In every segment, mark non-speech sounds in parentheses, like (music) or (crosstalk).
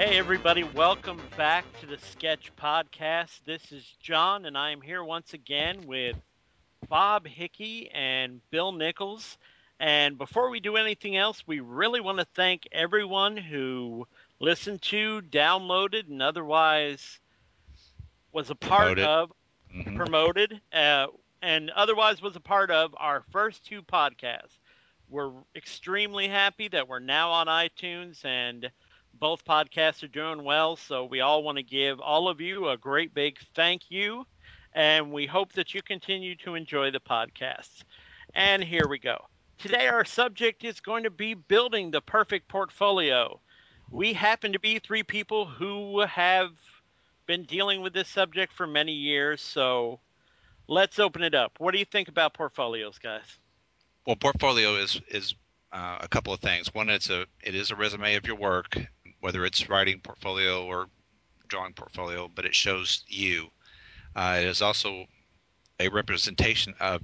Hey, everybody, welcome back to the Sketch Podcast. This is John, and I am here once again with Bob Hickey and Bill Nichols. And before we do anything else, we really want to thank everyone who listened to, downloaded, and otherwise was a part Promoted. of, Mhm. promoted, uh, and otherwise was a part of our first two podcasts. We're extremely happy that we're now on iTunes and both podcasts are doing well. So we all want to give all of you a great big thank you. And we hope that you continue to enjoy the podcasts. And here we go. Today, our subject is going to be building the perfect portfolio. We happen to be three people who have been dealing with this subject for many years. So let's open it up. What do you think about portfolios, guys? Well, portfolio is is uh, a couple of things. One, it's a it is a resume of your work, whether it's writing portfolio or drawing portfolio, but it shows you. Uh, it is also a representation of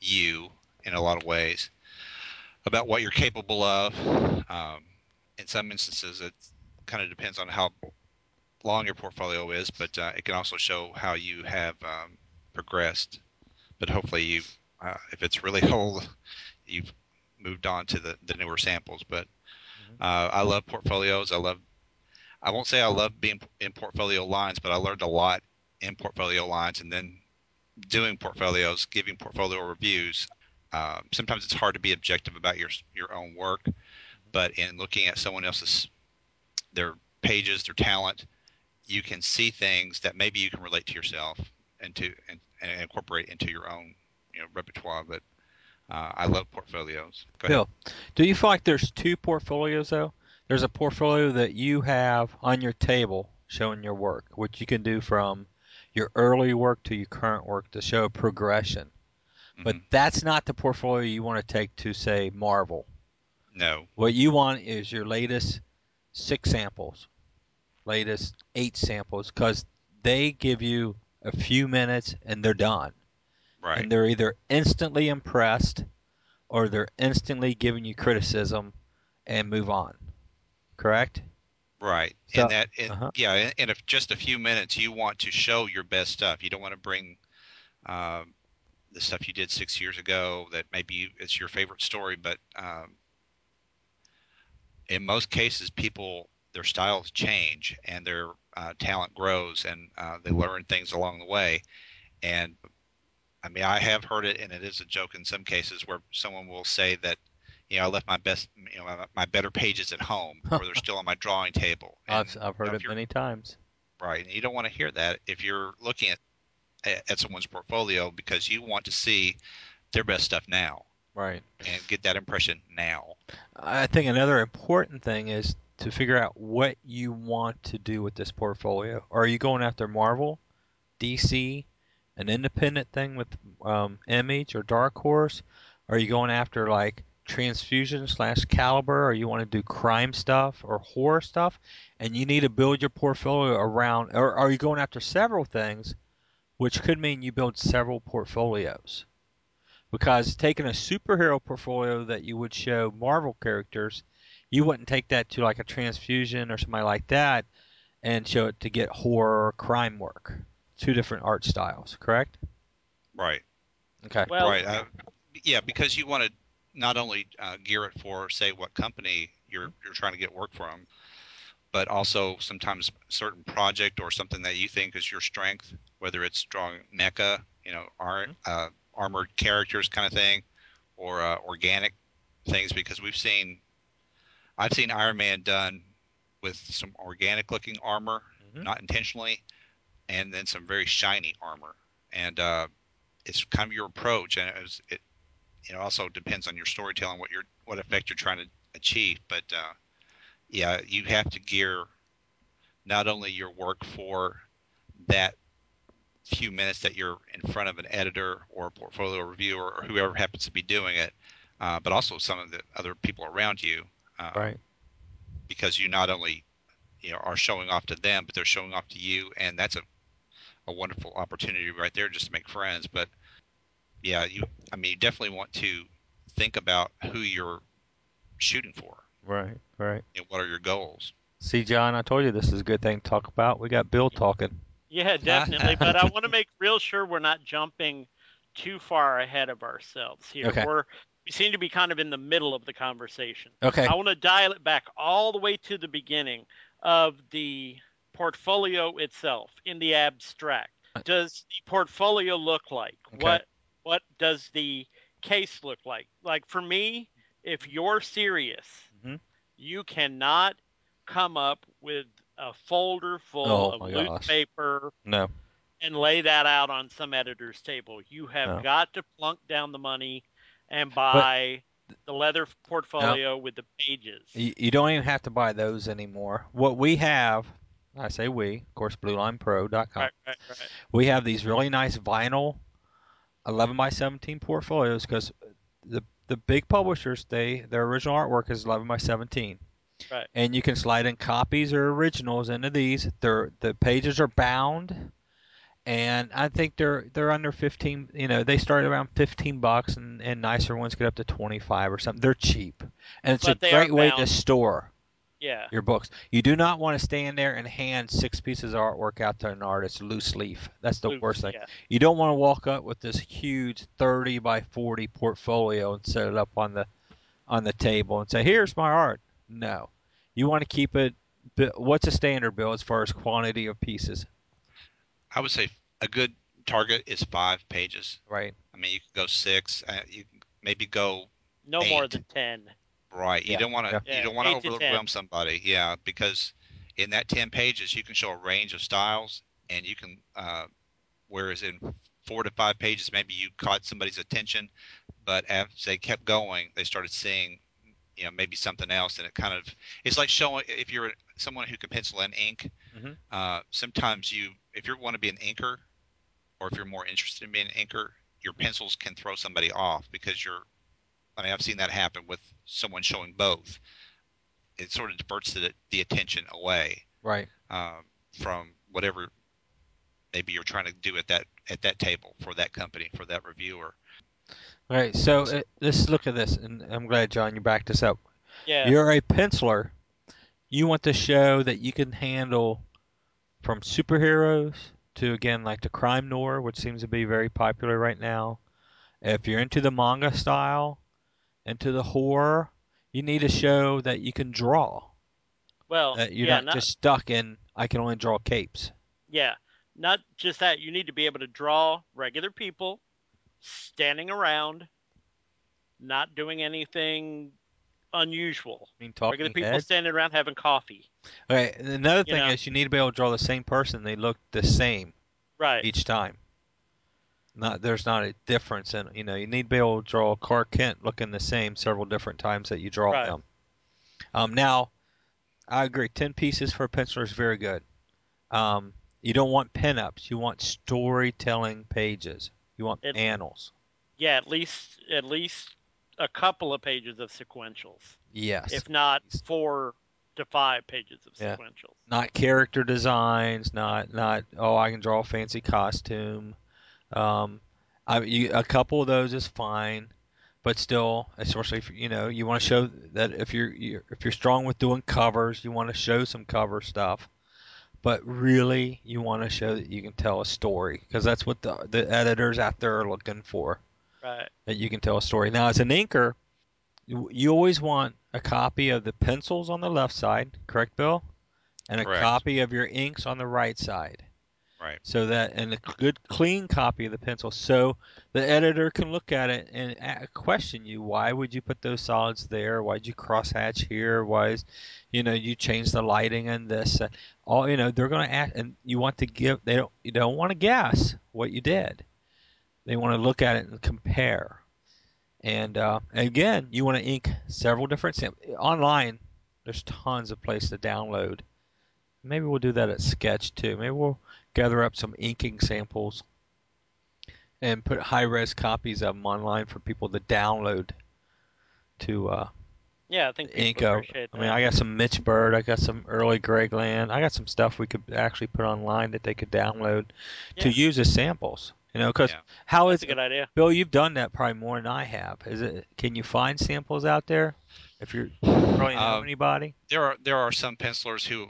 you in a lot of ways about what you're capable of. Um, in some instances, it kind of depends on how long your portfolio is, but uh, it can also show how you have um, progressed. But hopefully, you, uh, if it's really (laughs) old, you've moved on to the, the newer samples. But uh, I love portfolios. I love. I won't say I love being in portfolio lines, but I learned a lot in portfolio lines, and then doing portfolios, giving portfolio reviews. Uh, sometimes it's hard to be objective about your your own work, but in looking at someone else's their pages, their talent, you can see things that maybe you can relate to yourself and to and, and incorporate into your own you know repertoire. But uh, I love portfolios. Go ahead. Bill, do you feel like there's two portfolios though? There's a portfolio that you have on your table showing your work, which you can do from your early work to your current work to show progression. But Mhm. that's not the portfolio you want to take to say Marvel. no, What you want is your latest six samples, latest eight samples, because they give you a few minutes and they're done. Right. And they're either instantly impressed or they're instantly giving you criticism and move on. Correct? Right. So- and that, and, uh-huh. yeah, in, in a, just a few minutes, you want to show your best stuff. You don't want to bring um, the stuff you did six years ago that maybe it's your favorite story, but um, in most cases, people their styles change and their uh, talent grows, and uh, they learn things along the way. And I mean, I have heard it, and it is a joke in some cases where someone will say that. You know, I left my best, you know, my, my better pages at home, or they're still on my drawing table. (laughs) I've, I've you know, heard it many times. Right, and you don't want to hear that if you're looking at at someone's portfolio because you want to see their best stuff now Right. and get that impression now. I think another important thing is to figure out what you want to do with this portfolio. Are you going after Marvel, DC, an independent thing with um, Image or Dark Horse? Are you going after like Transfuzion slash Caliber, or you want to do crime stuff or horror stuff? And you need to build your portfolio around, or are you going after several things, which could mean you build several portfolios? Because taking a superhero portfolio that you would show Marvel characters, you wouldn't take that to like a Transfuzion or somebody like that and show it to get horror or crime work. Two different art styles, correct? Right, Okay. Well, right. Uh, yeah, because you want to not only uh, gear it for, say, what company you're you're trying to get work from, but also sometimes certain project or something that you think is your strength, whether it's drawing mecha, you know, ar- uh, armored characters kind of thing, or uh, organic things. Because we've seen, I've seen Iron Man done with some organic looking armor, Mhm. not intentionally, and then some very shiny armor. And uh, it's kind of your approach, and it, was, it you know also depends on your storytelling, what your what effect you're trying to achieve. But uh, yeah, you have to gear not only your work for that few minutes that you're in front of an editor or a portfolio reviewer or whoever happens to be doing it, uh, but also some of the other people around you. Uh, Right. Because you not only you know are showing off to them, but they're showing off to you, and that's a a wonderful opportunity right there just to make friends. But yeah, you I mean you definitely want to think about who you're shooting for. Right. Right. You know, what are your goals? See, John, I told you this is a good thing to talk about. We got Bill talking. Yeah, definitely. but I want to make real sure we're not jumping too far ahead of ourselves here. Okay. We're we seem to be kind of in the middle of the conversation. Okay. I want to dial it back all the way to the beginning of the portfolio itself in the abstract. Does the portfolio look like? Okay. What what does the case look like? Like for me, if you're serious, Mhm. you cannot come up with a folder full Oh, of loose gosh. paper No. and lay that out on some editor's table. You have No. got to plunk down the money and buy the leather portfolio with the pages. You, you don't even have to buy those anymore. What we have, I say we, of course, BlueLinePro.com. Right, right, right. We have these really nice vinyl 11 by 17 portfolios because the the big publishers they their original artwork is 11 by 17. Right. And you can slide in copies or originals into these. They're the pages are bound, and I think they're they're under 15. You know, they start around 15 bucks, and, and nicer ones get up to 25 or something. They're cheap, and it's But a great way to store Yeah. your books. You do not want to stand there and hand six pieces of artwork out to an artist loose leaf. That's the Loose, worst thing. yeah. You don't want to walk up with this huge 30 by 40 portfolio and set it up on the on the table and say, "Here's my art." No. You want to keep it what's a standard bill as far as quantity of pieces, I would say a good target is five pages. right? I mean, you could go six. Uh, you maybe go No more than 10. Right. You Yeah, don't want to. yeah. You don't want to to overwhelm somebody. Yeah, because in that ten pages, you can show a range of styles, and you can. Uh, whereas in four to five pages, maybe you caught somebody's attention, but as they kept going, they started seeing. You know, maybe something else, and it kind of it's like showing if you're someone who can pencil and ink. Mhm. Uh, sometimes you, if you want to be an inker, or if you're more interested in being an inker, your pencils can throw somebody off because you're. I mean, I've seen that happen with someone showing both. It sort of diverts the, the attention away Right. um, from whatever maybe you're trying to do at that at that table for that company for that reviewer. All right. So uh, let's look at this and I'm glad John you backed this up. Yeah. You're a penciler. You want to show that you can handle from superheroes to again like the crime noir, which seems to be very popular right now. If you're into the manga style, into the horror, you need to show that you can draw. well, That you're yeah, not, not, just stuck in I can only draw capes. yeah. Not just that. You need to be able to draw regular people standing around, not doing anything unusual. I mean talking regular people heads. standing around having coffee. Okay, and another you thing know. is you need to be able to draw the same person. They look the same Right. each time. Not there's not a difference in you know you need to be able to draw Clark Kent looking the same several different times that you draw Right. them. Um, now, I agree. Ten pieces for a penciler is very good. Um, you don't want pinups. You want storytelling pages. You want It- panels. Yeah, at least at least a couple of pages of sequentials, Yes. if not four to five pages of Yeah. sequentials. not character designs, not not oh I can draw a fancy costume. Um, I, you, a couple of those is fine, but still, especially if you know you want to show that if you're, you're if you're strong with doing covers, you want to show some cover stuff. But really, you want to show that you can tell a story because that's what the the editors out there are looking for. Right. That you can tell a story. Now, as an inker, you, you always want a copy of the pencils on the left side, correct, Bill? And a Correct. copy of your inks on the right side. Right. So that and a good clean copy of the pencil, so the editor can look at it and question you. Why would you put those solids there? Why'd you crosshatch here? Why is, you know, you change the lighting and this? Uh, all you know, they're going to ask, and you want to give. They don't. You don't want to guess what you did. They want to look at it and compare. And uh, again, you want to ink several different samples. Online, there's tons of places to download. Maybe we'll do that at Sketch too. Maybe we'll gather up some inking samples and put high-res copies of them online for people to download to uh, Yeah, I think people Inko. appreciate I mean, I got some Mitch Byrd. I got some early Greg Land. I got some stuff we could actually put online that they could download to use as samples. You know, because Yeah. how That's is a good idea. Bill? You've done that probably more than I have. Is it? Can you find samples out there? If you're really know Um, anybody? There are there are some pencilers who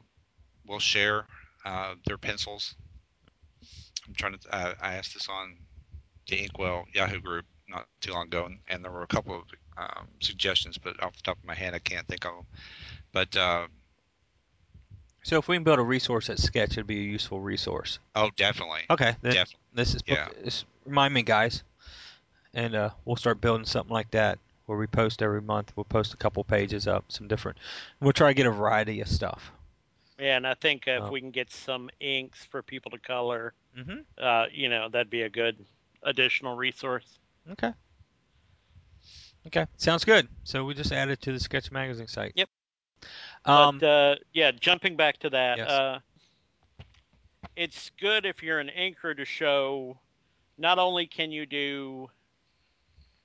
will share uh, their pencils. I'm trying to. Uh, I asked this on the Inkwell Yahoo group not too long ago, and, and there were a couple of um, suggestions, but off the top of my head, I can't think of them. But uh, So if we can build a resource at Sketch, it'd be a useful resource. oh, definitely, Okay, definitely. this is Yeah. this, remind me, guys, and uh, we'll start building something like that where we post every month. We'll post a couple pages up, some different. We'll try to get a variety of stuff. Yeah, and I think uh, if Oh. we can get some inks for people to color, Mm-hmm. uh, you know, that'd be a good additional resource. Okay. Okay, sounds good. So we just added to the Sketch Magazine site. Yep. Um, but uh, yeah, jumping back to that, Yes. uh, it's good if you're an inker to show. Not only can you do,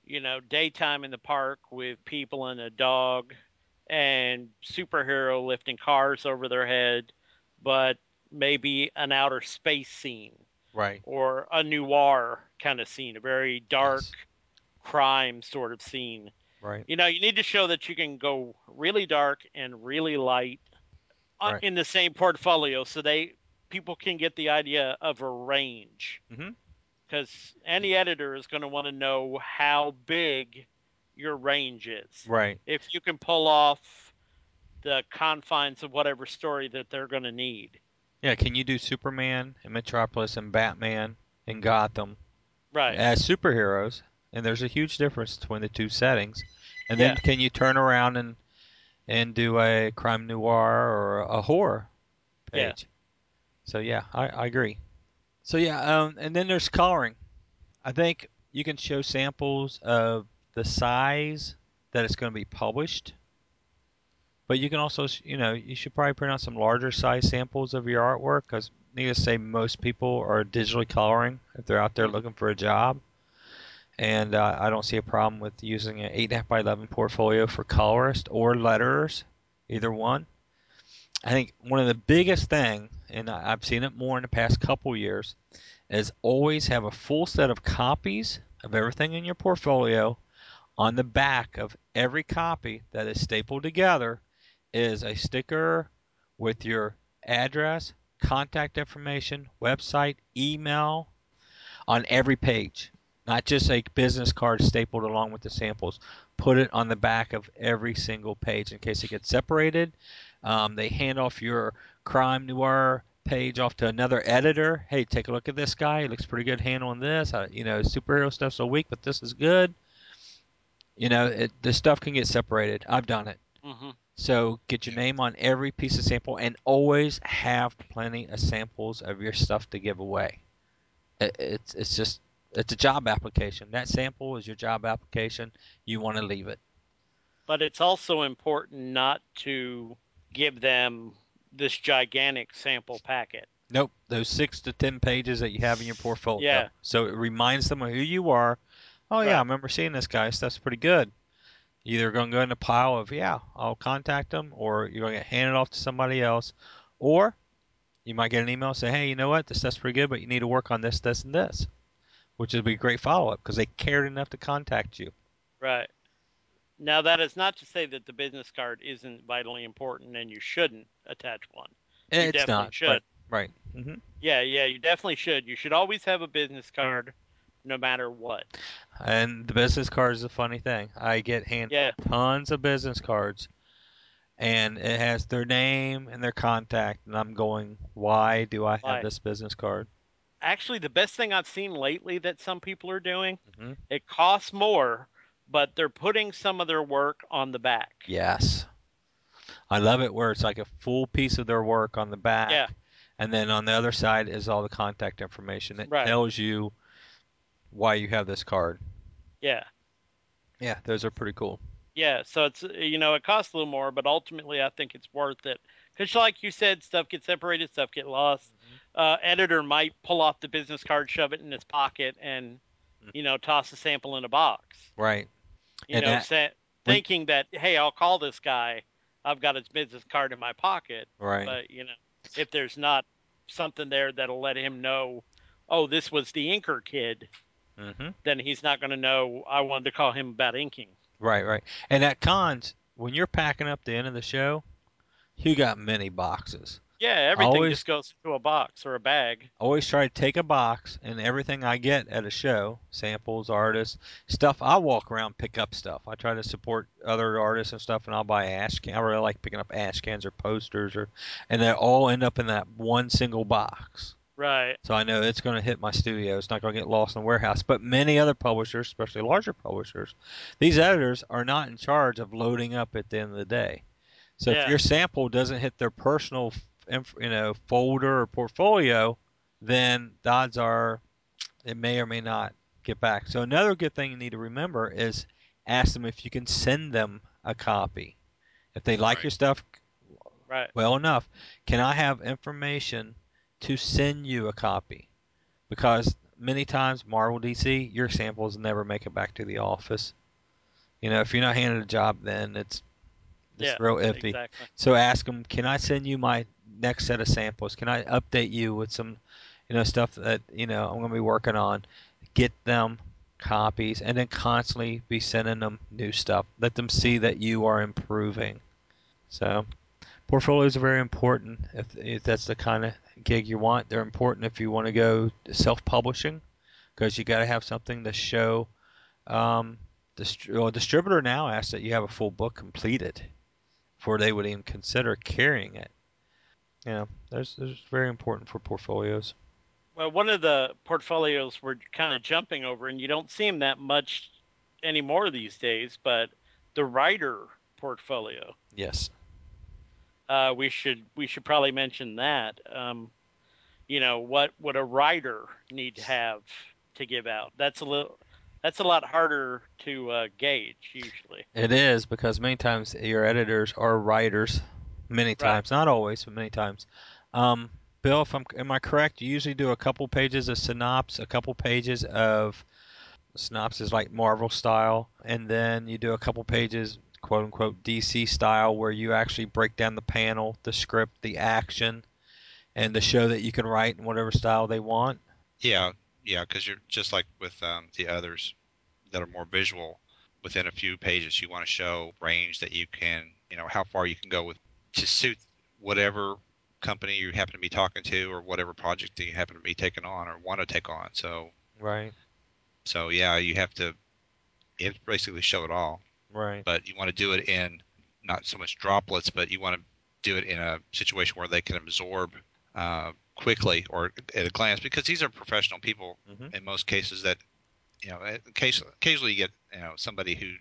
you know, daytime in the park with people and a dog, and superhero lifting cars over their head, but maybe an outer space scene right. or a noir kind of scene, a very dark Yes. crime sort of scene. Right. You know, you need to show that you can go really dark and really light uh, Right. in the same portfolio, so they people can get the idea of a range. Mhm. Because any editor is going to want to know how big your range is. Right. If you can pull off the confines of whatever story that they're going to need. Yeah. Can you do Superman and Metropolis and Batman and Gotham Right. as superheroes? And there's a huge difference between the two settings. And then Yeah. can you turn around and and do a crime noir or a horror page? Yeah. So yeah, I, I agree. So yeah, um, and then there's coloring. I think you can show samples of the size that it's going to be published. But you can also, you know, you should probably print out some larger size samples of your artwork because, needless to say, most people are digitally coloring if they're out there looking for a job. And uh, I don't see a problem with using an 8.5 by 11 portfolio for colorists or letterers, either one. I think one of the biggest thing, and I've seen it more in the past couple years, is always have a full set of copies of everything in your portfolio. On the back of every copy that is stapled together is a sticker with your address, contact information, website, email on every page. Not just a business card stapled along with the samples. Put it on the back of every single page in case it gets separated. Um, they hand off your crime noir page off to another editor. Hey, take a look at this guy. He looks pretty good handling this. Uh, you know, superhero stuff's so weak, but this is good. You know, it, the stuff can get separated. I've done it. hmm So get your name on every piece of sample and always have plenty of samples of your stuff to give away. It, it's it's just it's a job application. That sample is your job application. You want to leave it. But it's also important not to give them this gigantic sample packet. Nope, those six to ten pages that you have in your portfolio. Yeah. So it reminds them of who you are. Oh yeah, I remember seeing this guy. Stuff's pretty good. Either going to go in a pile of yeah, I'll contact them, or you're going to hand it off to somebody else, or you might get an email say, hey, you know what, this stuff's pretty good, but you need to work on this, this, and this, which would be a great follow up because they cared enough to contact you. Right. Now, that is not to say that the business card isn't vitally important and you shouldn't attach one. You it's definitely not should. but- right. hmm Yeah, yeah, you definitely should. You should always have a business card no matter what. And the business card is a funny thing. I get handed Yeah. tons of business cards, and it has their name and their contact, and I'm going, why do I have Why? this business card? Actually, the best thing I've seen lately that some people are doing, Mhm. it costs more, but they're putting some of their work on the back. Yes. I love it where it's like a full piece of their work on the back. Yeah. And then on the other side is all the contact information that Right. tells you why you have this card. Yeah. Yeah, those are pretty cool. Yeah, so it's you know it costs a little more, but ultimately I think it's worth it because, like you said, stuff gets separated, stuff get lost. Uh, editor might pull off the business card, shove it in his pocket, and you know toss a sample in a box. Right. You And know, that- sa- thinking that hey, I'll call this guy. I've got his business card in my pocket, Right. but you know, if there's not something there that'll let him know, oh, this was the inker kid, hmm then he's not going to know. I wanted to call him about inking. Right, right. And at cons, when you're packing up the end of the show, you got many boxes. Yeah, everything Always- just goes into a box or a bag. I always try to take a box and everything I get at a show, samples, artists, stuff. I walk around pick up stuff. I try to support other artists and stuff, and I'll buy ash can. I really like picking up ash cans or posters, or and they all end up in that one single box. Right. So I know it's going to hit my studio. It's not going to get lost in the warehouse. But many other publishers, especially larger publishers, these editors are not in charge of loading up at the end of the day. So Yeah. if your sample doesn't hit their personal, you know, folder or portfolio, then the odds are it may or may not get back. So another good thing you need to remember is ask them if you can send them a copy. If they like Right. your stuff, Right. well enough, can I have information to send you a copy? Because many times Marvel DC, your samples never make it back to the office. You know, if you're not handed a job, then it's it's yeah. real iffy. Exactly. So ask them, can I send you my next set of samples? Can I update you with some, you know, stuff that you know I'm going to be working on? Get them copies, and then constantly be sending them new stuff. Let them see that you are improving. So portfolios are very important if, if that's the kind of gig you want. They're important if you want to go self-publishing because you got to have something to show. Um, dist- well, a distributor now asks that you have a full book completed before they would even consider carrying it. You know, there's there's very important for portfolios. Well, one of the portfolios we're kind of jumping over, and you don't see them that much anymore these days, but the writer portfolio. Yes. Uh, we should we should probably mention that. Um, you know what would a writer need to have to give out? That's a little that's a lot harder to uh, gauge usually. It is because many times your editors are writers. Many times, not always, but many times. Um, Bill, if I'm am I correct? You usually do a couple pages of synopsis, a couple pages of synopsis like Marvel style, and then you do a couple pages, quote unquote DC style, where you actually break down the panel, the script, the action, and the show that you can write in whatever style they want. Yeah, yeah, because you're just like with um, the others that are more visual. Within a few pages, you want to show range that you can, you know, how far you can go with to suit whatever company you happen to be talking to or whatever project that you happen to be taking on or want to take on. So, Right. so yeah, you have to, you have to basically show it all. Right. But you want to do it in not so much droplets, but you want to do it in a situation where they can absorb uh, quickly or at a glance because these are professional people Mhm. in most cases that you know occasionally, occasionally you get you know somebody who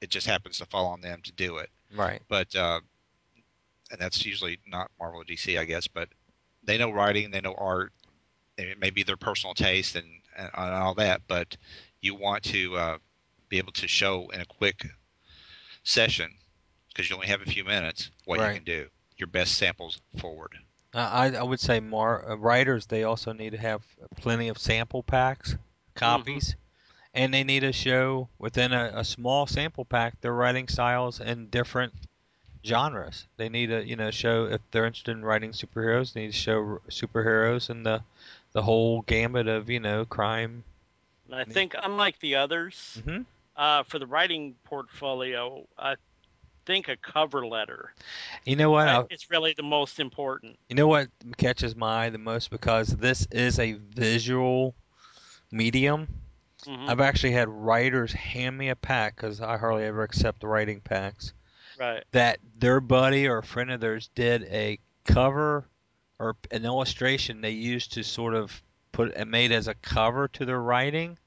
it just happens to fall on them to do it Right. but uh, and that's usually not Marvel or DC I guess but they know writing they know art it may be their personal taste and, and all that but you want to uh, be able to show in a quick session because you only have a few minutes what Right. you can do your best samples forward Uh, I, I would say more uh, writers. They also need to have plenty of sample packs, copies, and they need to show within a, a small sample pack their writing styles in different genres. They need to you know show if they're interested in writing superheroes. They need to show r- superheroes and the the whole gamut of you know crime. And I think unlike the others, hmm uh, for the writing portfolio, I think a cover letter You know what? I, is really the most important. You know what catches my eye the most because this is a visual medium. Mhm. I've actually had writers hand me a pack because I hardly ever accept writing packs. Right. That their buddy or a friend of theirs did a cover or an illustration they used to sort of put and made as a cover to their writing,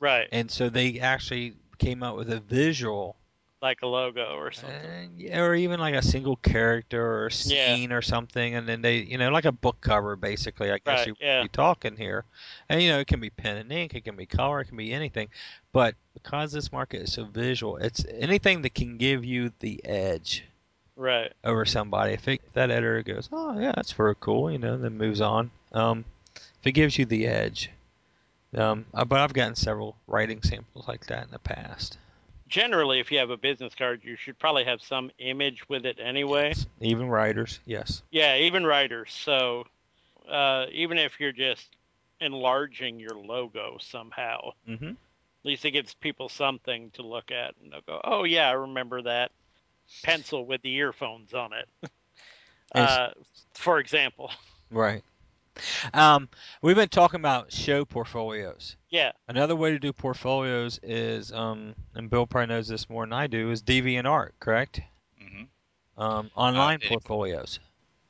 Right. and so they actually came out with a visual like a logo or something. Uh, yeah, or even like a single character or a Yeah. scene or something, and then they, you know, like a book cover basically. I guess Right, you yeah. be talking here, and you know, it can be pen and ink, it can be color, it can be anything. But because this market is so visual, it's anything that can give you the edge Right. over somebody. If, it, if that editor goes, oh yeah, that's very cool, you know, then moves on. Um, if it gives you the edge. Um, uh, but I've gotten several writing samples like that in the past. Generally, if you have a business card, you should probably have some image with it anyway. Even writers, yes. Yeah, even writers. So uh, even if you're just enlarging your logo somehow, hmm at least it gives people something to look at and they'll go, "Oh yeah, I remember that pencil with the earphones on it." (laughs) Uh, for example. Right. Um, we've been talking about show portfolios. Yeah. Another way to do portfolios is, um, and Bill probably knows this more than I do, is DeviantArt, correct? Mm-hmm. Um, online any- portfolios.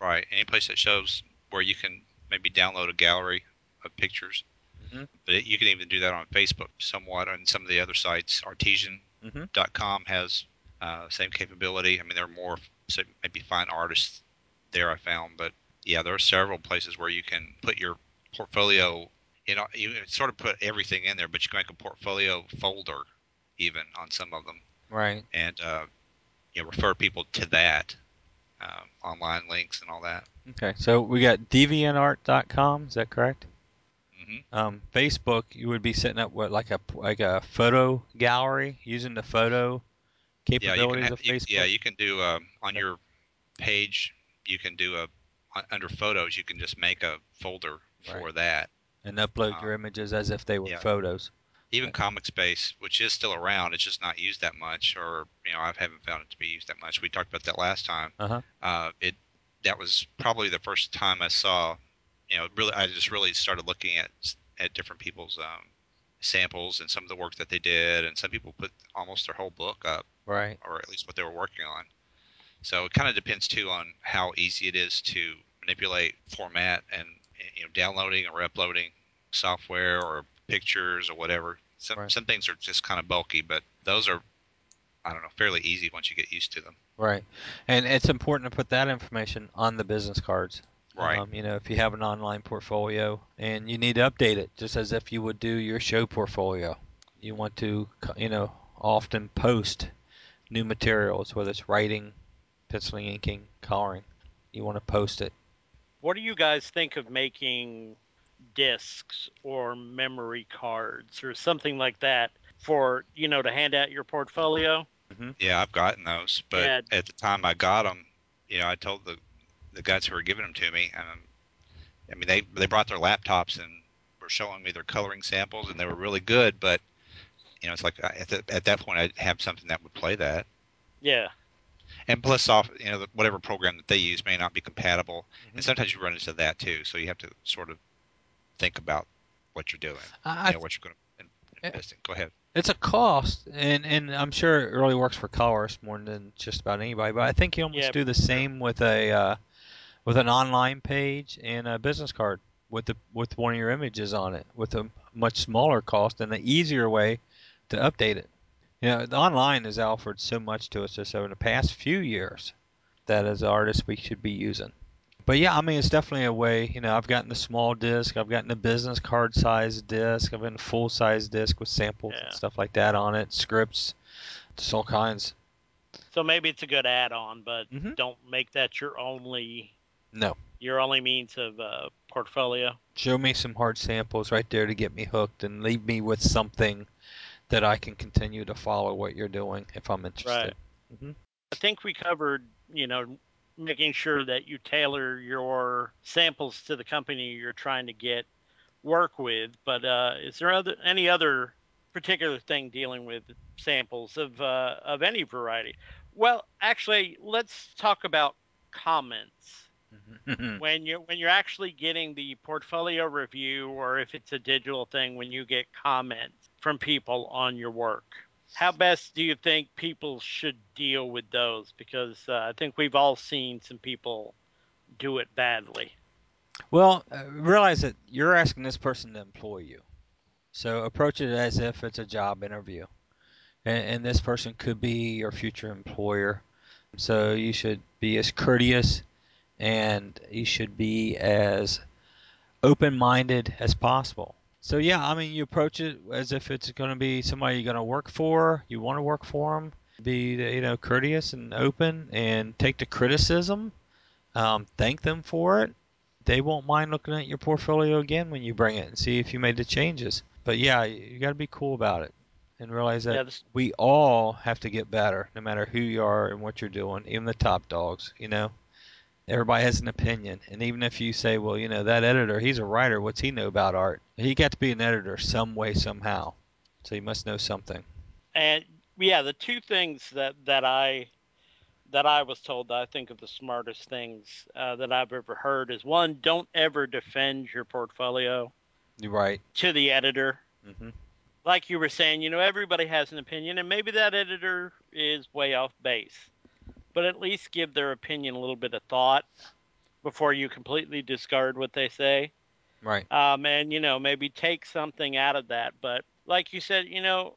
Right. Any place that shows where you can maybe download a gallery of pictures. Mm-hmm. But it, you can even do that on Facebook somewhat on some of the other sites. Artician.com Mhm. has uh, same capability. I mean, there are more so maybe fine artists there I found, but yeah, there are several places where you can put your portfolio. You know, you sort of put everything in there, but you can make a portfolio folder even on some of them, Right. and uh, you know, refer people to that. Uh, online links and all that. Okay. So we got DeviantArt.com. Is that correct? Mm-hmm. Um, Facebook, you would be setting up what like a like a photo gallery using the photo Yeah, you capabilities Have, of you, Facebook. yeah, you can do um, on your page. You can do a under photos. You can just make a folder for Right. that. and upload um, your images as if they were yeah. photos. Even Right. Comic Space, which is still around, it's just not used that much, or you know, I haven't found it to be used that much. We talked about that last time. Uh-huh. Uh, it that was probably the first time I saw. You know, really, I just really started looking at at different people's um, samples and some of the work that they did, and some people put almost their whole book up. Right. or at least what they were working on. So it kind of depends too on how easy it is to manipulate format and you know downloading or uploading software or pictures or whatever. Some Right. some things are just kind of bulky, but those are I don't know fairly easy once you get used to them. Right. And it's important to put that information on the business cards. Right. Um, you know, if you have an online portfolio and you need to update it, just as if you would do your show portfolio, you want to, you know, often post new materials, whether it's writing, penciling, inking, coloring. You want to post it. What do you guys think of making discs or memory cards or something like that for, you know, to hand out your portfolio? Yeah, I've gotten those, but Yeah. at the time I got them, you know, I told the the guys who were giving them to me, um, I mean, they they brought their laptops and were showing me their coloring samples, and they were really good. But you know, it's like at the, at that point, I'd have something that would play that. Yeah. And plus, off you know, whatever program that they use may not be compatible, Mhm. and sometimes you run into that too. So you have to sort of think about what you're doing, I, you know, what you're going to invest in. Go ahead. it's a cost, and and I'm sure it really works for colorists more than just about anybody. But I think you almost Yeah, do the true. same with a uh, with an online page and a business card with the with one of your images on it, with a much smaller cost and an easier way to update it. You know, the online has offered so much to us just over the past few years that as artists we should be using. But yeah, I mean, it's definitely a way. You know, I've gotten the small disc, I've gotten the business card size disc, I've gotten a full size disc with samples Yeah. and stuff like that on it, scripts, just all kinds. So maybe it's a good add-on, but Mhm. don't make that your only No, your only means of uh, portfolio. show me some hard samples right there to get me hooked, and leave me with something that I can continue to follow what you're doing if I'm interested. Right. I think we covered, you know, making sure that you tailor your samples to the company you're trying to get work with. But uh, is there other any other particular thing dealing with samples of uh, of any variety? Well, actually, let's talk about comments Mhm. (laughs) when you when you're actually getting the portfolio review or if it's a digital thing when you get comments from people on your work how best do you think people should deal with those because uh, i think we've all seen some people do it badly Well, uh, realize that you're asking this person to employ you. So approach it as if it's a job interview. and, and this person could be your future employer. So you should be as courteous and you should be as open-minded as possible. So yeah, I mean, you approach it as if it's going to be somebody you're going to work for. You want to work for them. Be you know courteous and open, and take the criticism. Um, thank them for it. They won't mind looking at your portfolio again when you bring it and see if you made the changes. But yeah, you got to be cool about it and realize that Yeah, this- we all have to get better, no matter who you are and what you're doing. Even the top dogs, you know. Everybody has an opinion, and even if you say, "Well, you know, that editor, he's a writer. What's he know about art?" He got to be an editor some way, somehow. So he must know something. And yeah, the two things that that I that I was told that I think of the smartest things uh, that I've ever heard is one, don't ever defend your portfolio You're right. to the editor. hmm Like you were saying, you know, everybody has an opinion, and maybe that editor is way off base, but at least give their opinion a little bit of thought before you completely discard what they say. Right. um, and you know maybe take something out of that. But like you said, you know,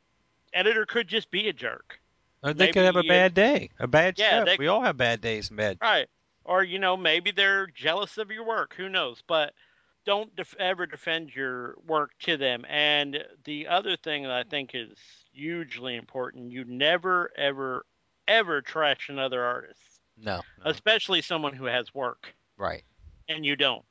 editor could just be a jerk, Or they could have a Maybe, bad day, a bad yeah. We all have bad days and bad. right? Or you know maybe they're jealous of your work. Who knows? But don't def- ever defend your work to them. And the other thing that I think is hugely important: you never, ever, ever trash another artist, No. no. especially someone who has work, Right. and you don't.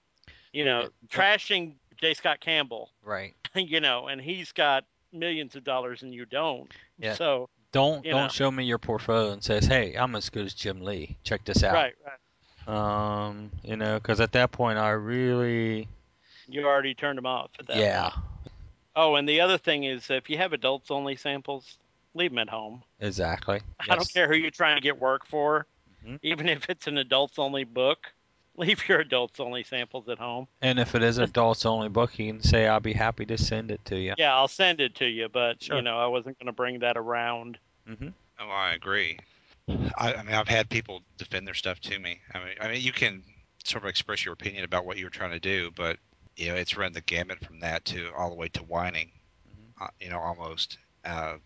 You know, Yeah. trashing J. Scott Campbell Right. (laughs) you know, and he's got millions of dollars and you don't. Yeah. So Don't don't know. show me your portfolio and says, "Hey, I'm as good as Jim Lee. Check this out." right, right. Um, you know, because at that point, I really, You already turned them off at that yeah, point. Oh, and the other thing is if you have adults only samples, leave them at home. exactly. I don't care who you're trying to get work for. Mhm. Even if it's an adults only book, (laughs) leave your adults only samples at home. And if it is an adults only book, you can say, "I'll be happy to send it to you." Yeah, I'll send it to you, but Sure. you know, I wasn't going to bring that around. hmm Oh, I agree. I, I mean, I've had people defend their stuff to me. I mean, I mean, you can sort of express your opinion about what you're trying to do, but you know, it's run the gamut from that to all the way to whining. Uh, you know, almost, uh,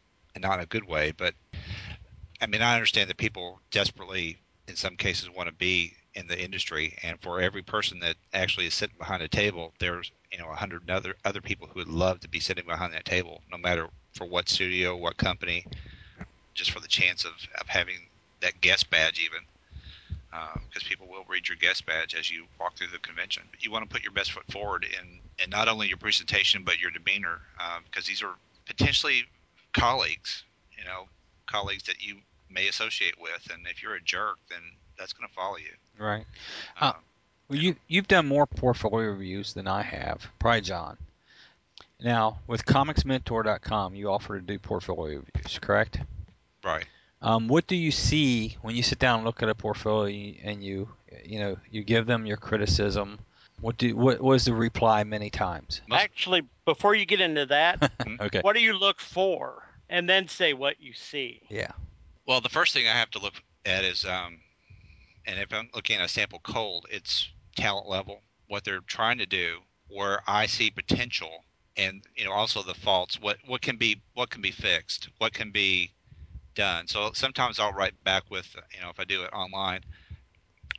not in a good way. But I mean, I understand that people desperately, in some cases, want to be in the industry, and for every person that actually is sitting behind a table, there's you know a hundred other other people who would love to be sitting behind that table, no matter for what studio, what company, just for the chance of, of having that guest badge even um, because people will read your guest badge as you walk through the convention you want to put your best foot forward in, in not only your presentation but your demeanor um, because these are potentially colleagues you know colleagues that you may associate with and if you're a jerk then that's going to follow you Right. Uh, Um, Well, you you've done more portfolio reviews than I have, probably John. Now, with ComicsMentor.com, you offer to do portfolio reviews, correct? right Um, what do you see when you sit down and look at a portfolio and you you know you give them your criticism? What do what was the reply many times? Actually, before you get into that, (laughs) okay. what do you look for? And then say what you see. Yeah. Well, the first thing I have to look at is, um, and if I'm looking at a sample cold, it's talent level, what they're trying to do, where I see potential, and you know also the faults. What what can be what can be fixed, what can be done. So sometimes I'll write back with, you know, if I do it online,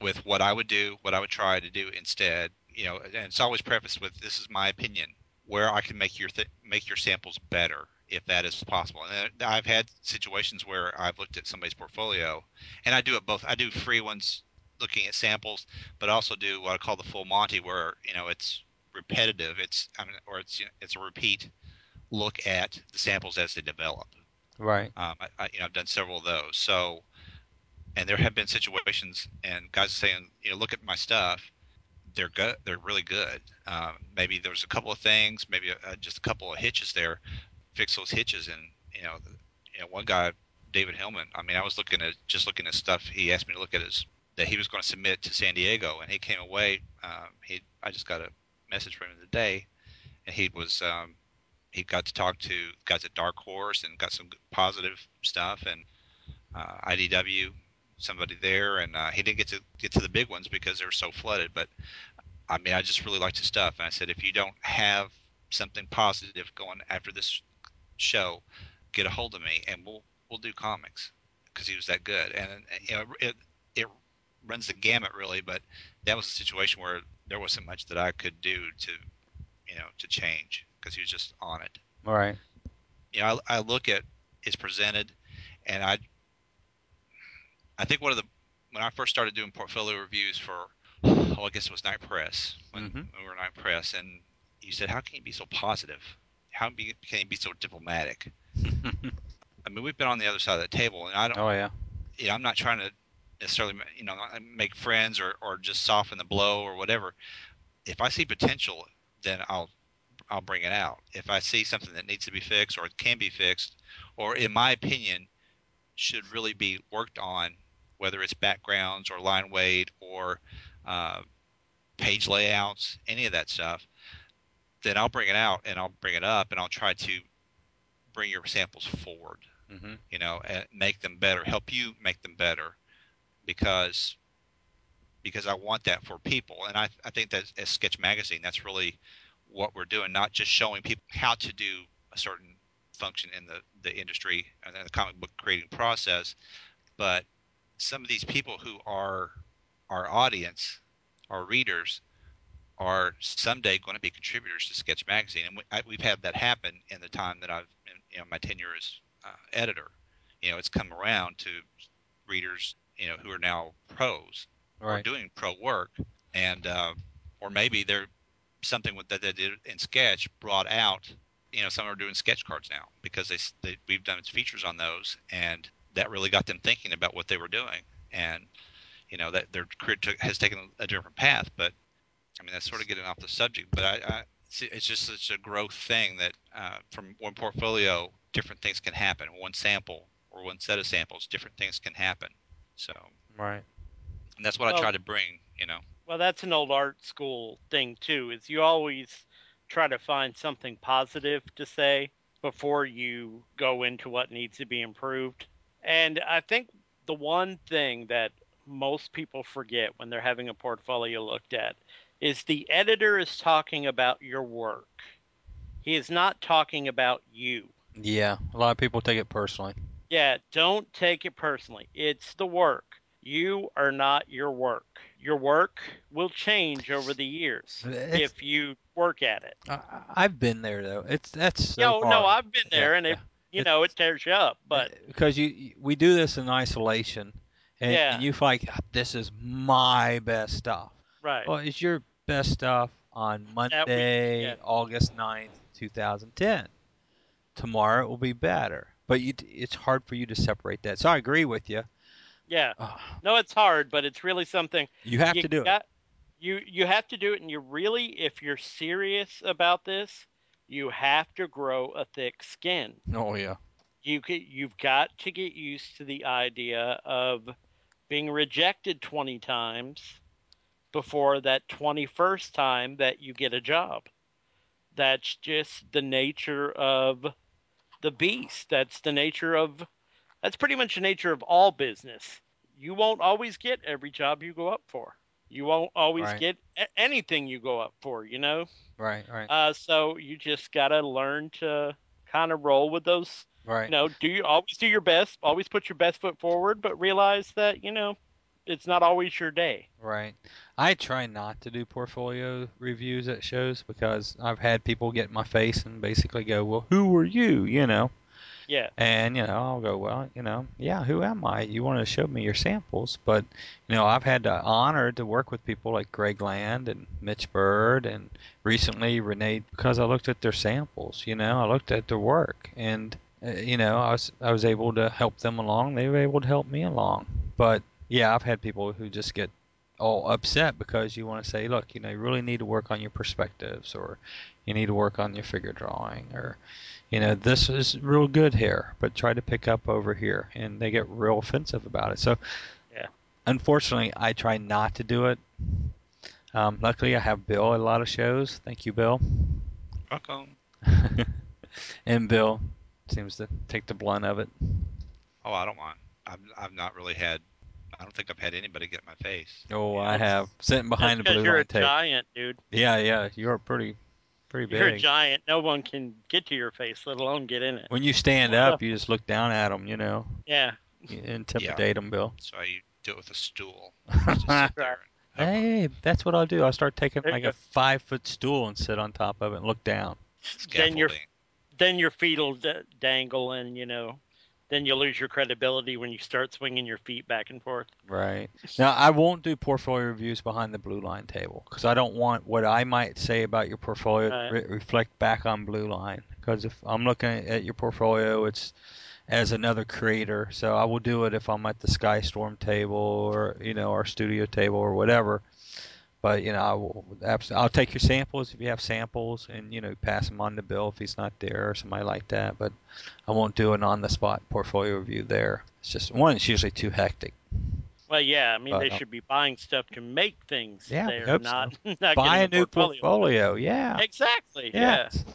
with what I would do, what I would try to do instead. You know, and it's always prefaced with this is my opinion, where I can make your th- make your samples better if that is possible. And I've had situations where I've looked at somebody's portfolio, and I do it both. I do free ones looking at samples, but also do what I call the full Monty, where you know it's repetitive. It's I mean, or it's you know, it's a repeat look at the samples as they develop. Right. Um, I, I, you know, I've done several of those. So, and there have been situations, and guys are saying, you know, look at my stuff. They're good. They're really good. Um, maybe there's a couple of things, maybe uh just a couple of hitches there. Fix those hitches, and you know, you know, one guy, David Hillman. I mean, I was looking at just looking at stuff. He asked me to look at his that he was going to submit to San Diego, and he came away. Um, he, I just got a message from him today, and he was um, he got to talk to guys at Dark Horse and got some positive stuff and uh, IDW somebody there and uh, he didn't get to get to the big ones because they were so flooded but I mean I just really liked his stuff and I said if you don't have something positive going after this show get a hold of me, and we'll we'll do comics because he was that good. And you know, it it runs the gamut really, but that was a situation where there wasn't much that I could do to you know to change because he was just on it. All right. You know, I, I look at it's presented, and I I think one of the when I first started doing portfolio reviews for oh I guess it was Night Press when, Mhm. when we were Night Press, and you said how can you be so positive? How be, can you be so diplomatic? (laughs) I mean, we've been on the other side of the table, and I don't. oh yeah. You know, I'm not trying to necessarily, you know, make friends or, or just soften the blow or whatever. If I see potential, then I'll I'll bring it out. If I see something that needs to be fixed or can be fixed, or in my opinion, should really be worked on, whether it's backgrounds or line weight or uh, page layouts, any of that stuff, then I'll bring it out and I'll bring it up and I'll try to bring your samples forward hmm you know, and make them better, help you make them better, because because I want that for people, and I I think that as Sketch Magazine, that's really what we're doing, not just showing people how to do a certain function in the the industry and the comic book creating process, but some of these people who are our audience, our readers, are someday going to be contributors to Sketch Magazine, and we, I, we've had that happen in the time that I've, in, you know, my tenure as uh, editor. You know, it's come around to readers, you know, who are now pros or Right. doing pro work, and uh, or maybe they're something with that they did in Sketch brought out. You know, some are doing sketch cards now because they, they we've done features on those, and that really got them thinking about what they were doing, and you know that their career took, has taken a different path. But I mean, that's sort of getting off the subject, but I, I it's, it's just such a growth thing that uh, from one portfolio, different things can happen. One sample or one set of samples, different things can happen. So, Right. and that's what I try to bring. You know, Well, that's an old art school thing too. Is you always try to find something positive to say before you go into what needs to be improved. And I think the one thing that most people forget when they're having a portfolio looked at is the editor is talking about your work. He is not talking about you. Yeah. A lot of people take it personally. Yeah, don't take it personally. It's the work. You are not your work. Your work will change over the years It's- if you work at it. I, I've been there though. It's that's so no, no. I've been there, Yeah, and it, yeah. you know, it tears you up. But because you we do this in isolation, and, Yeah. and you "Ah, this is my best stuff. right, Well, it's your best stuff on Monday, yeah. August 9th, 2010. Tomorrow it will be better, but you, it's hard for you to separate that. So I agree with you. yeah, no, it's hard, but it's really something you have you to do it. You you have to do it, and you really, if you're serious about this, you have to grow a thick skin. Oh yeah. you you've got to get used to the idea of being rejected 20 times before that 21st time that you get a job. That's just the nature of the beast. That's the nature of that's pretty much the nature of all business. You won't always get every job you go up for. You won't always Right. get anything you go up for, you know? Right. Right. Uh, so you just got to learn to kind of roll with those right. you know, do you always do your best, always put your best foot forward, but realize that, you know, it's not always your day. Right. I try not to do portfolio reviews at shows because I've had people get in my face and basically go, "Well, who are you?" You know. Yeah. And you know, I'll go, "Well, you know, yeah, who am I? You want to show me your samples?" But you know, I've had the honor to work with people like Greg Land and Mitch Byrd and recently Renee because I looked at their samples. You know, I looked at their work and uh, you know, I was I was able to help them along. They were able to help me along. But yeah, I've had people who just get all upset because you want to say, look, you know, you really need to work on your perspectives, or you need to work on your figure drawing, or you know, this is real good here, but try to pick up over here, and they get real offensive about it. So, Yeah. unfortunately, I try not to do it. Um, luckily, I have Bill at a lot of shows. Thank you, Bill. welcome. (laughs) and Bill seems to take the blunt of it. Oh, I don't mind. I've I've not really had. I don't think I've had anybody get in my face. Oh, Yeah, I have sitting behind That's the because blue you're a tape. giant, dude. Yeah, yeah, you're pretty Pretty big. You're a giant. No one can get to your face, let alone get in it. When you stand up, you just look down at them. You know, Yeah. you intimidate them, Bill. So you do it with a stool. (laughs) Just sit there and have a- Hey, that's what I'll do. I'll start taking There like a five foot stool and sit on top of it and look down. Then your then your feet will d- dangle, and you know, then you lose your credibility when you start swinging your feet back and forth. Right. Now, I won't do portfolio reviews behind the blue line table because I don't want what I might say about your portfolio Right. re- reflect back on blue line. Because if I'm looking at your portfolio, it's as another creator. So I will do it if I'm at the Skystorm table or you know our studio table or whatever. But you know, I will abs- I'll take your samples if you have samples, and you know, pass them on to Bill if he's not there or somebody like that. But I won't do an on the spot portfolio review there. It's just one. It's usually too hectic. Well, yeah, I mean, they But, uh, should be buying stuff to make things Yeah, we there, hope not, (laughs) not Buy a new portfolio. portfolio. Yeah. Exactly. Yeah. Yes.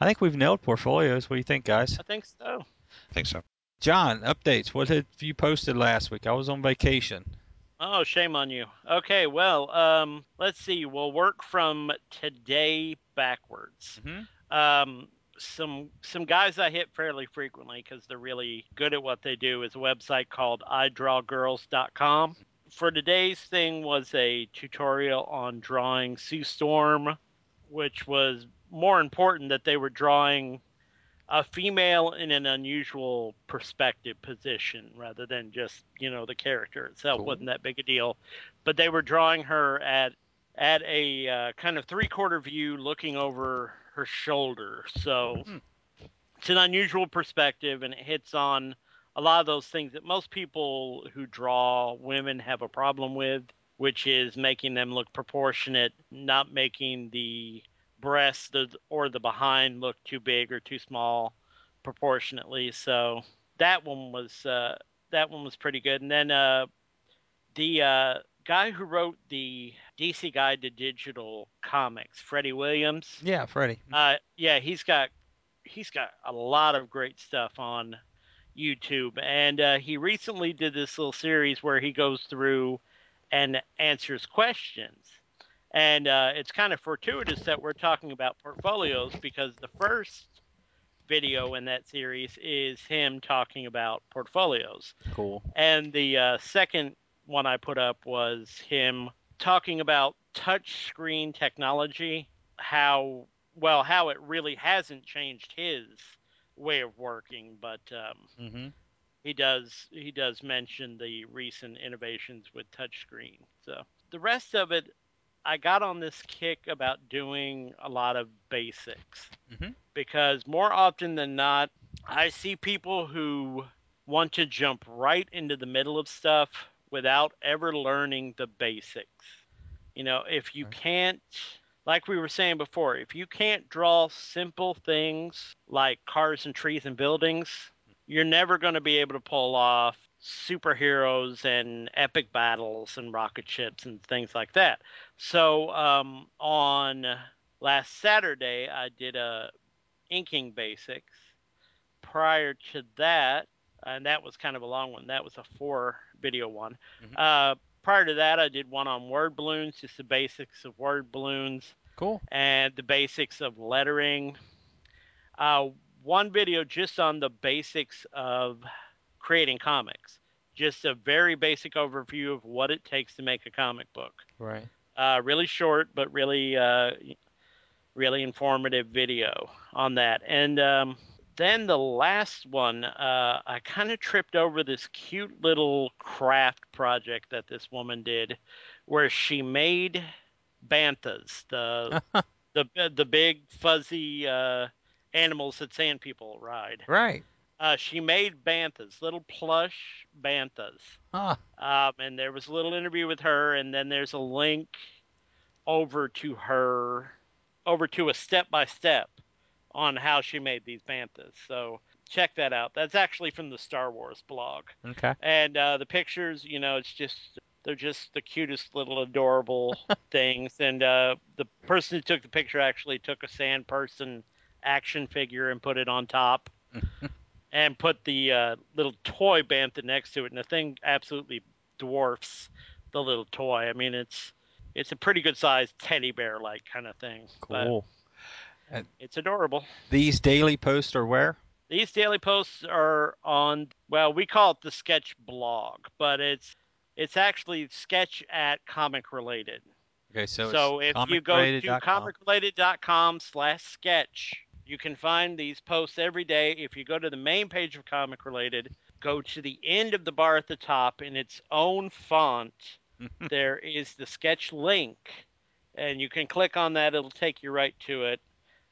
I think we've nailed portfolios. What do you think, guys? I think so. I think so. John, updates. What have you posted last week? I was on vacation. Oh, shame on you. Okay, well, um, let's see. We'll work from today backwards. Mhm. Um, some some guys I hit fairly frequently because they're really good at what they do is a website called idrawgirls.com. For today's thing was a tutorial on drawing Sue Storm, which was more important that they were drawing a female in an unusual perspective position rather than just you know the character itself Cool. wasn't that big a deal but they were drawing her at at a uh, kind of three quarter view looking over her shoulder so Hmm. it's an unusual perspective and it hits on a lot of those things that most people who draw women have a problem with which is making them look proportionate not making the breast or the behind look too big or too small proportionately. So that one was uh, that one was pretty good. And then uh, the uh, guy who wrote the DC Guide to Digital Comics, Freddie Williams. Yeah, Freddie. Uh, yeah, he's got he's got a lot of great stuff on YouTube, and uh, he recently did this little series where he goes through and answers questions. And uh, it's kind of fortuitous that we're talking about portfolios because the first video in that series is him talking about portfolios. Cool. And the uh, second one I put up was him talking about touch screen technology, how well how it really hasn't changed his way of working, but um, Mm-hmm. he does he does mention the recent innovations with touchscreen. So the rest of it, I got on this kick about doing a lot of basics Mhm. because more often than not, I see people who want to jump right into the middle of stuff without ever learning the basics. You know, if you Right. can't, like we were saying before, if you can't draw simple things like cars and trees and buildings, you're never going to be able to pull off superheroes and epic battles and rocket ships and things like that. So um, on last Saturday, I did a inking basics. Prior to that, and that was kind of a long one. That was a four video one. Mhm. Uh, prior to that, I did one on word balloons, just the basics of word balloons Cool. and the basics of lettering. Uh, one video just on the basics of creating comics. Just a very basic overview of what it takes to make a comic book. Right. Uh, really short, but really, uh, really informative video on that. And um, then the last one, uh, I kind of tripped over this cute little craft project that this woman did, where she made banthas, the (laughs) the the big fuzzy uh, animals that sand people ride. right. Uh, she made banthas, little plush banthas. Ah. Um, and there was a little interview with her, and then there's a link over to her, over to a step by step on how she made these banthas. So check that out. That's actually from the Star Wars blog. Okay. And uh, the pictures, you know, it's just they're just the cutest little adorable (laughs) things. And uh, the person who took the picture actually took a sand person action figure and put it on top, (laughs) and put the uh, little toy bantha next to it, and the thing absolutely dwarfs the little toy. I mean, it's it's a pretty good sized teddy bear like kind of thing. Cool. it's adorable. These daily posts are where? These daily posts are on well, we call it the sketch blog, but it's it's actually sketch at comic related. Okay, so, So, it's if you go to comicrelated.com slash sketch, you can find these posts every day. If you go to the main page of Comic Related, go to the end of the bar at the top in its own font, (laughs) there is the sketch link, and you can click on that. It'll take you right to it.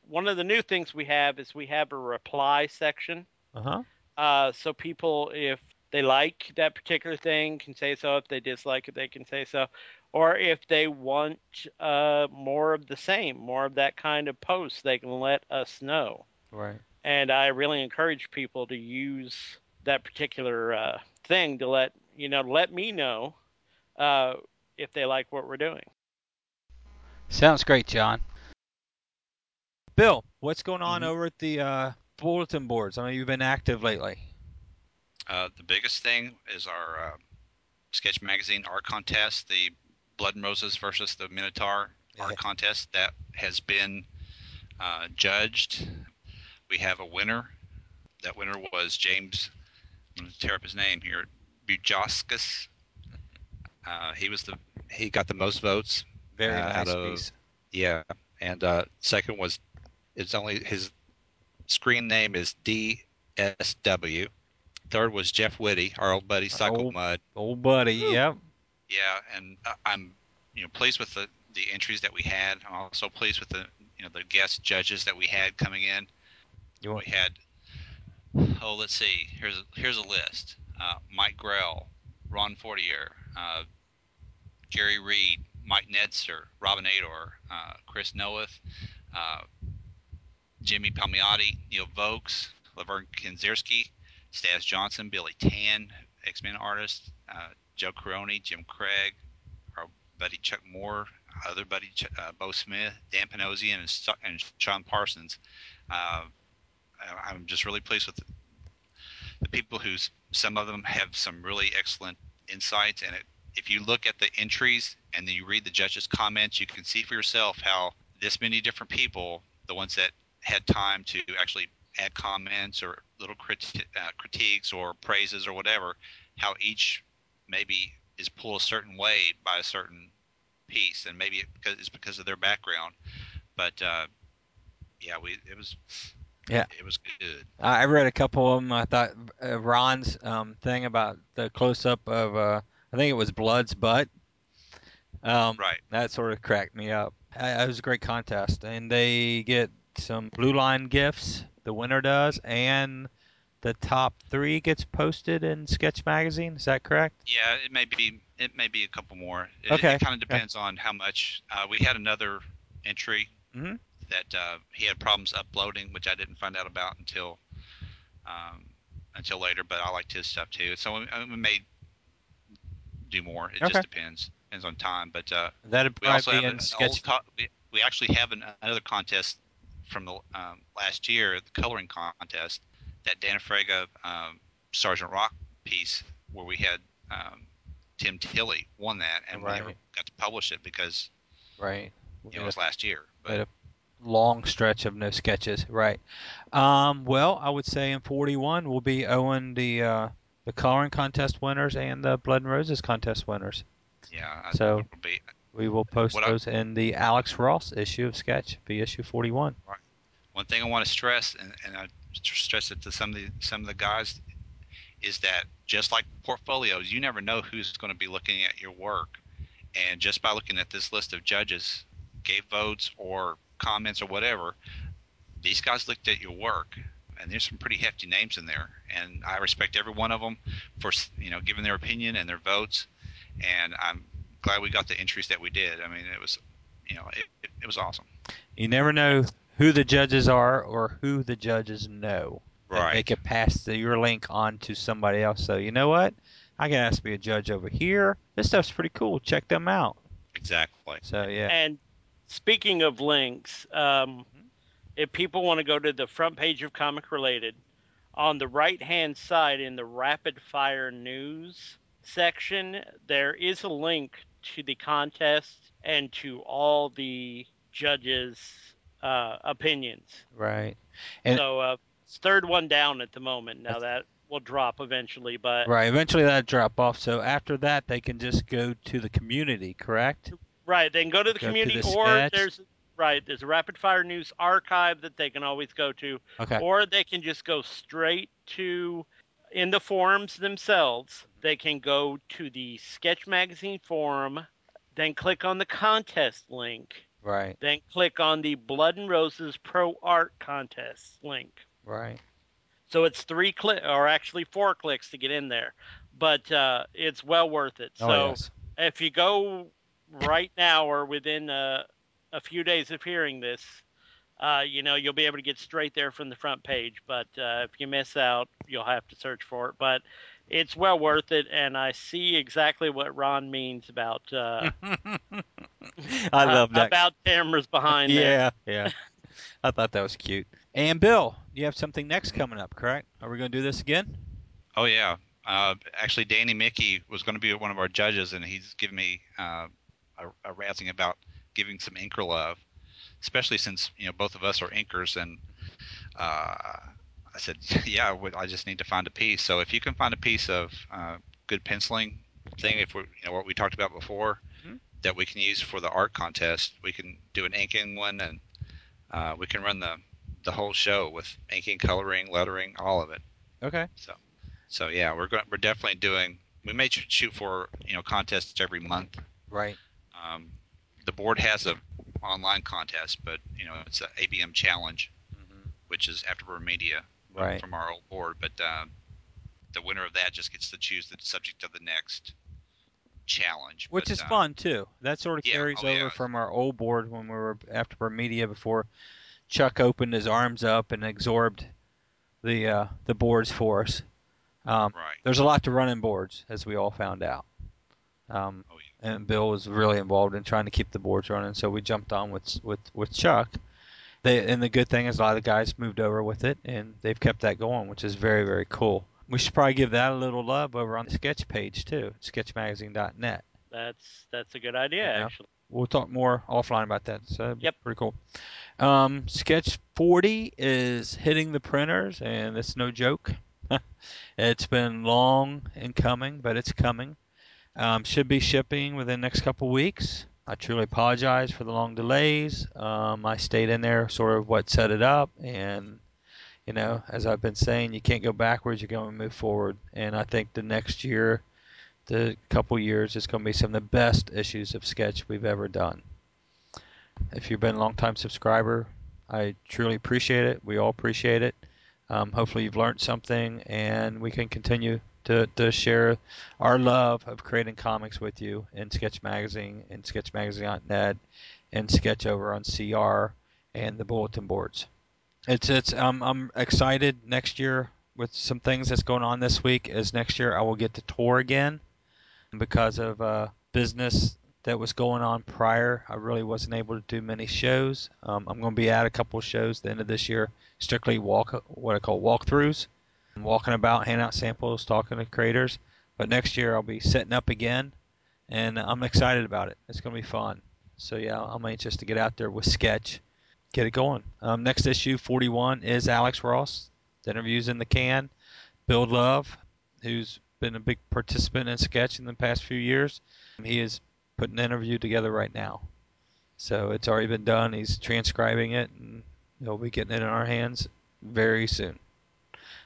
One of the new things we have is we have a reply section. Uh-huh. Uh, so people, if they like that particular thing, can say so. If they dislike it, they can say so. Or if they want uh, more of the same, more of that kind of post, they can let us know. Right. And I really encourage people to use that particular uh, thing to let you know, let me know uh, if they like what we're doing. Sounds great, John. Bill, what's going on Mhm. over at the uh, bulletin boards? I know you've been active lately. Uh, the biggest thing is our uh, sketch magazine art contest, the Blood and Roses versus the Minotaur Yeah. art contest that has been uh, judged. We have a winner. That winner was James. I'm going to tear up his name here. Bujoskas. Uh, he was the he got the most votes. Very Uh, nice of- piece. Yeah, and uh, second was it's only his screen name is DSW. Third was Jeff Whitty, our old buddy Cycle old- Mud. Old buddy, yep. Yeah, and I- I'm you know pleased with the the entries that we had. I'm also pleased with the you know the guest judges that we had coming in. You want We had oh let's see here's a, here's a list: uh, Mike Grell, Ron Fortier, uh, Jerry Reed, Mike Netzer, Robin Ador, uh, Chris Noeth, uh, Jimmy Palmiotti, Neil Vokes, Laverne Kindzierski, Staz Johnson, Billy Tan, X-Men artist, uh, Joe Corroney, Jim Craig, our buddy Chuck Moore, other buddy Ch- uh, Beau Smith, Dan Panosian, and, and Sean Parsons. Uh, I- I'm just really pleased with the, the people who's some of them have some really excellent insights, and it, if you look at the entries and then you read the judges' comments, you can see for yourself how this many different people, the ones that had time to actually add comments or little criti- uh, critiques or praises or whatever, how each maybe is pulled a certain way by a certain piece, and maybe it it's because of their background. But uh, yeah, we it was Yeah. it was good. I I read a couple of them. I thought uh, Ron's um, thing about the close up of, uh, I think it was Blood's butt. Um, Right. That sort of cracked me up. Uh, It was a great contest, and they get some blue line gifts. The winner does, and the top three gets posted in Sketch Magazine. Is that correct? Yeah, it may be it may be a couple more. It, Okay, It kind of depends on how much. Uh, we had another entry Mhm. that uh, he had problems uploading, which I didn't find out about until um, until later. But I liked his stuff too, so we, we may do more. It Okay. just depends depends on time. But uh, That'd we also have an Sketch. co- we, we actually have an, another contest from the um, last year, the coloring contest, that Dana Frega um, Sergeant Rock piece where we had um, Tim Tilley won that, and we never got to publish it because right. it was last year. But a long stretch of no sketches. Right. Um, well, I would say in 41 we'll be owing the uh, the coloring contest winners and the Blood and Roses contest winners. yeah, I So- think be We will post What I- those in the Alex Ross issue of Sketch, be issue 41. Right. one thing I want to stress, and, and I stress it to some of the some of the guys, is that just like portfolios, you never know who's going to be looking at your work, and just by looking at this list of judges, gave votes or comments or whatever, these guys looked at your work, and there's some pretty hefty names in there, and I respect every one of them for you know giving their opinion and their votes, and I'm glad we got the entries that we did. I mean, it was, you know, it, it, it was awesome. You never know who the judges are or who the judges know. Right. They could pass the, your link on to somebody else. So you know what? I can ask to be a judge over here. This stuff's pretty cool. Check them out. Exactly. So yeah. And speaking of links, um, if people want to go to the front page of Comic Related, on the right hand side in the rapid fire news section, there is a link to the contest and to all the judges' uh, opinions. Right. And so uh, it's third one down at the moment. Now that will drop eventually, but right, eventually that drop off. So after that, they can just go to the community, correct? right, they can go to the Go to community, the or sketch. there's right there's a rapid fire news archive that they can always go to, Okay. or they can just go straight to in the forums themselves. They can go to the Sketch Magazine forum, then click on the contest link, Right. then click on the Blood and Roses Pro Art Contest link. Right. So it's three click, or actually four clicks to get in there, but uh, it's well worth it. Oh so yes. if you go right now or within uh, a few days of hearing this, uh, you know you'll be able to get straight there from the front page. But uh, if you miss out, you'll have to search for it. But it's well worth it, and I see exactly what Ron means about uh, (laughs) I love that. about cameras behind there. yeah, yeah. I thought that was cute. And Bill, you have something next coming up, correct? Are we going to do this again? Oh yeah. Uh, actually, Danny Miki was going to be one of our judges, and he's given me uh, a, a razzing about giving some inker love, especially since you know both of us are inkers. And uh, I said, (laughs) yeah, I just need to find a piece. So if you can find a piece of uh, good penciling thing, if we you know what we talked about before, Mhm. that we can use for the art contest, we can do an inking one, and uh, we can run the the whole show with inking, coloring, lettering, all of it. Okay. So so yeah, we're going. We're definitely doing. We may shoot for you know contests every month. Right. Um, the board has a online contest, but you know it's an ABM challenge, hmm which is Afterburn Media Right. from our old board. But uh, the winner of that just gets to choose the subject of the next challenge. Which But, is uh, fun too. That sort of yeah, carries oh, over yeah. from our old board when we were after media before Chuck opened his arms up and absorbed the uh, the boards for us. Um, Right. there's a lot to running boards, as we all found out. Um, Oh, yeah. and Bill was really involved in trying to keep the boards running, so we jumped on with with with Chuck. They, and the good thing is a lot of the guys moved over with it, and they've kept that going, which is very very cool. We should probably give that a little love over on the sketch page too, sketchmagazine.net. That's that's a good idea, Yeah. actually. We'll talk more offline about that. So Yep. pretty cool. Um, Sketch 40 is hitting the printers, and it's no joke. (laughs) it's been long in coming, but it's coming. Um, should be shipping within the next couple weeks. I truly apologize for the long delays. Um, I stayed in there, sort of what set it up, and you know, as I've been saying, you can't go backwards. You're going to move forward, and I think the next year, the couple years, is going to be some of the best issues of Sketch we've ever done. If you've been a long-time subscriber, I truly appreciate it. We all appreciate it. Um, hopefully, you've learned something, and we can continue to, to share our love of creating comics with you in Sketch Magazine and SketchMagazine.net and Sketch over on CR and the bulletin boards. It's it's um, I'm excited next year with some things that's going on this week. Is next year I will get to tour again because of uh, business that was going on prior. I really wasn't able to do many shows. Um, I'm going to be at a couple shows the end of this year, strictly walk what I call walkthroughs, walking about, handing out samples, talking to creators. But next year I'll be setting up again, and I'm excited about it. It's going to be fun. So yeah, I'm anxious to get out there with Sketch, get it going. Um, next issue 41 is Alex Ross. The interviews in the can. Bill Love, who's been a big participant in Sketch in the past few years. He is putting an interview together right now. So it's already been done. He's transcribing it, and he'll be getting it in our hands very soon.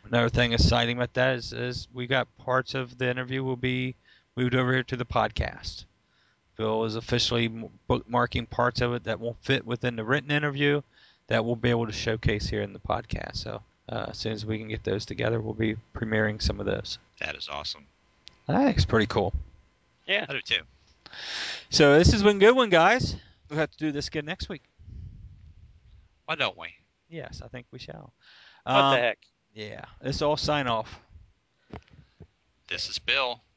Another thing exciting about that is, is we got parts of the interview will be moved over here to the podcast. Bill is officially bookmarking parts of it that won't fit within the written interview that we'll be able to showcase here in the podcast. So uh, as soon as we can get those together, we'll be premiering some of those. That is awesome. That's pretty cool. Yeah. I do too. So this has been a good one, guys. We'll have to do this again next week. Why don't we? Yes, I think we shall. What Um, the heck? Yeah, this all sign off. This is Bill. (laughs)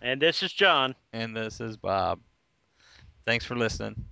And this is John. And this is Bob. Thanks for listening.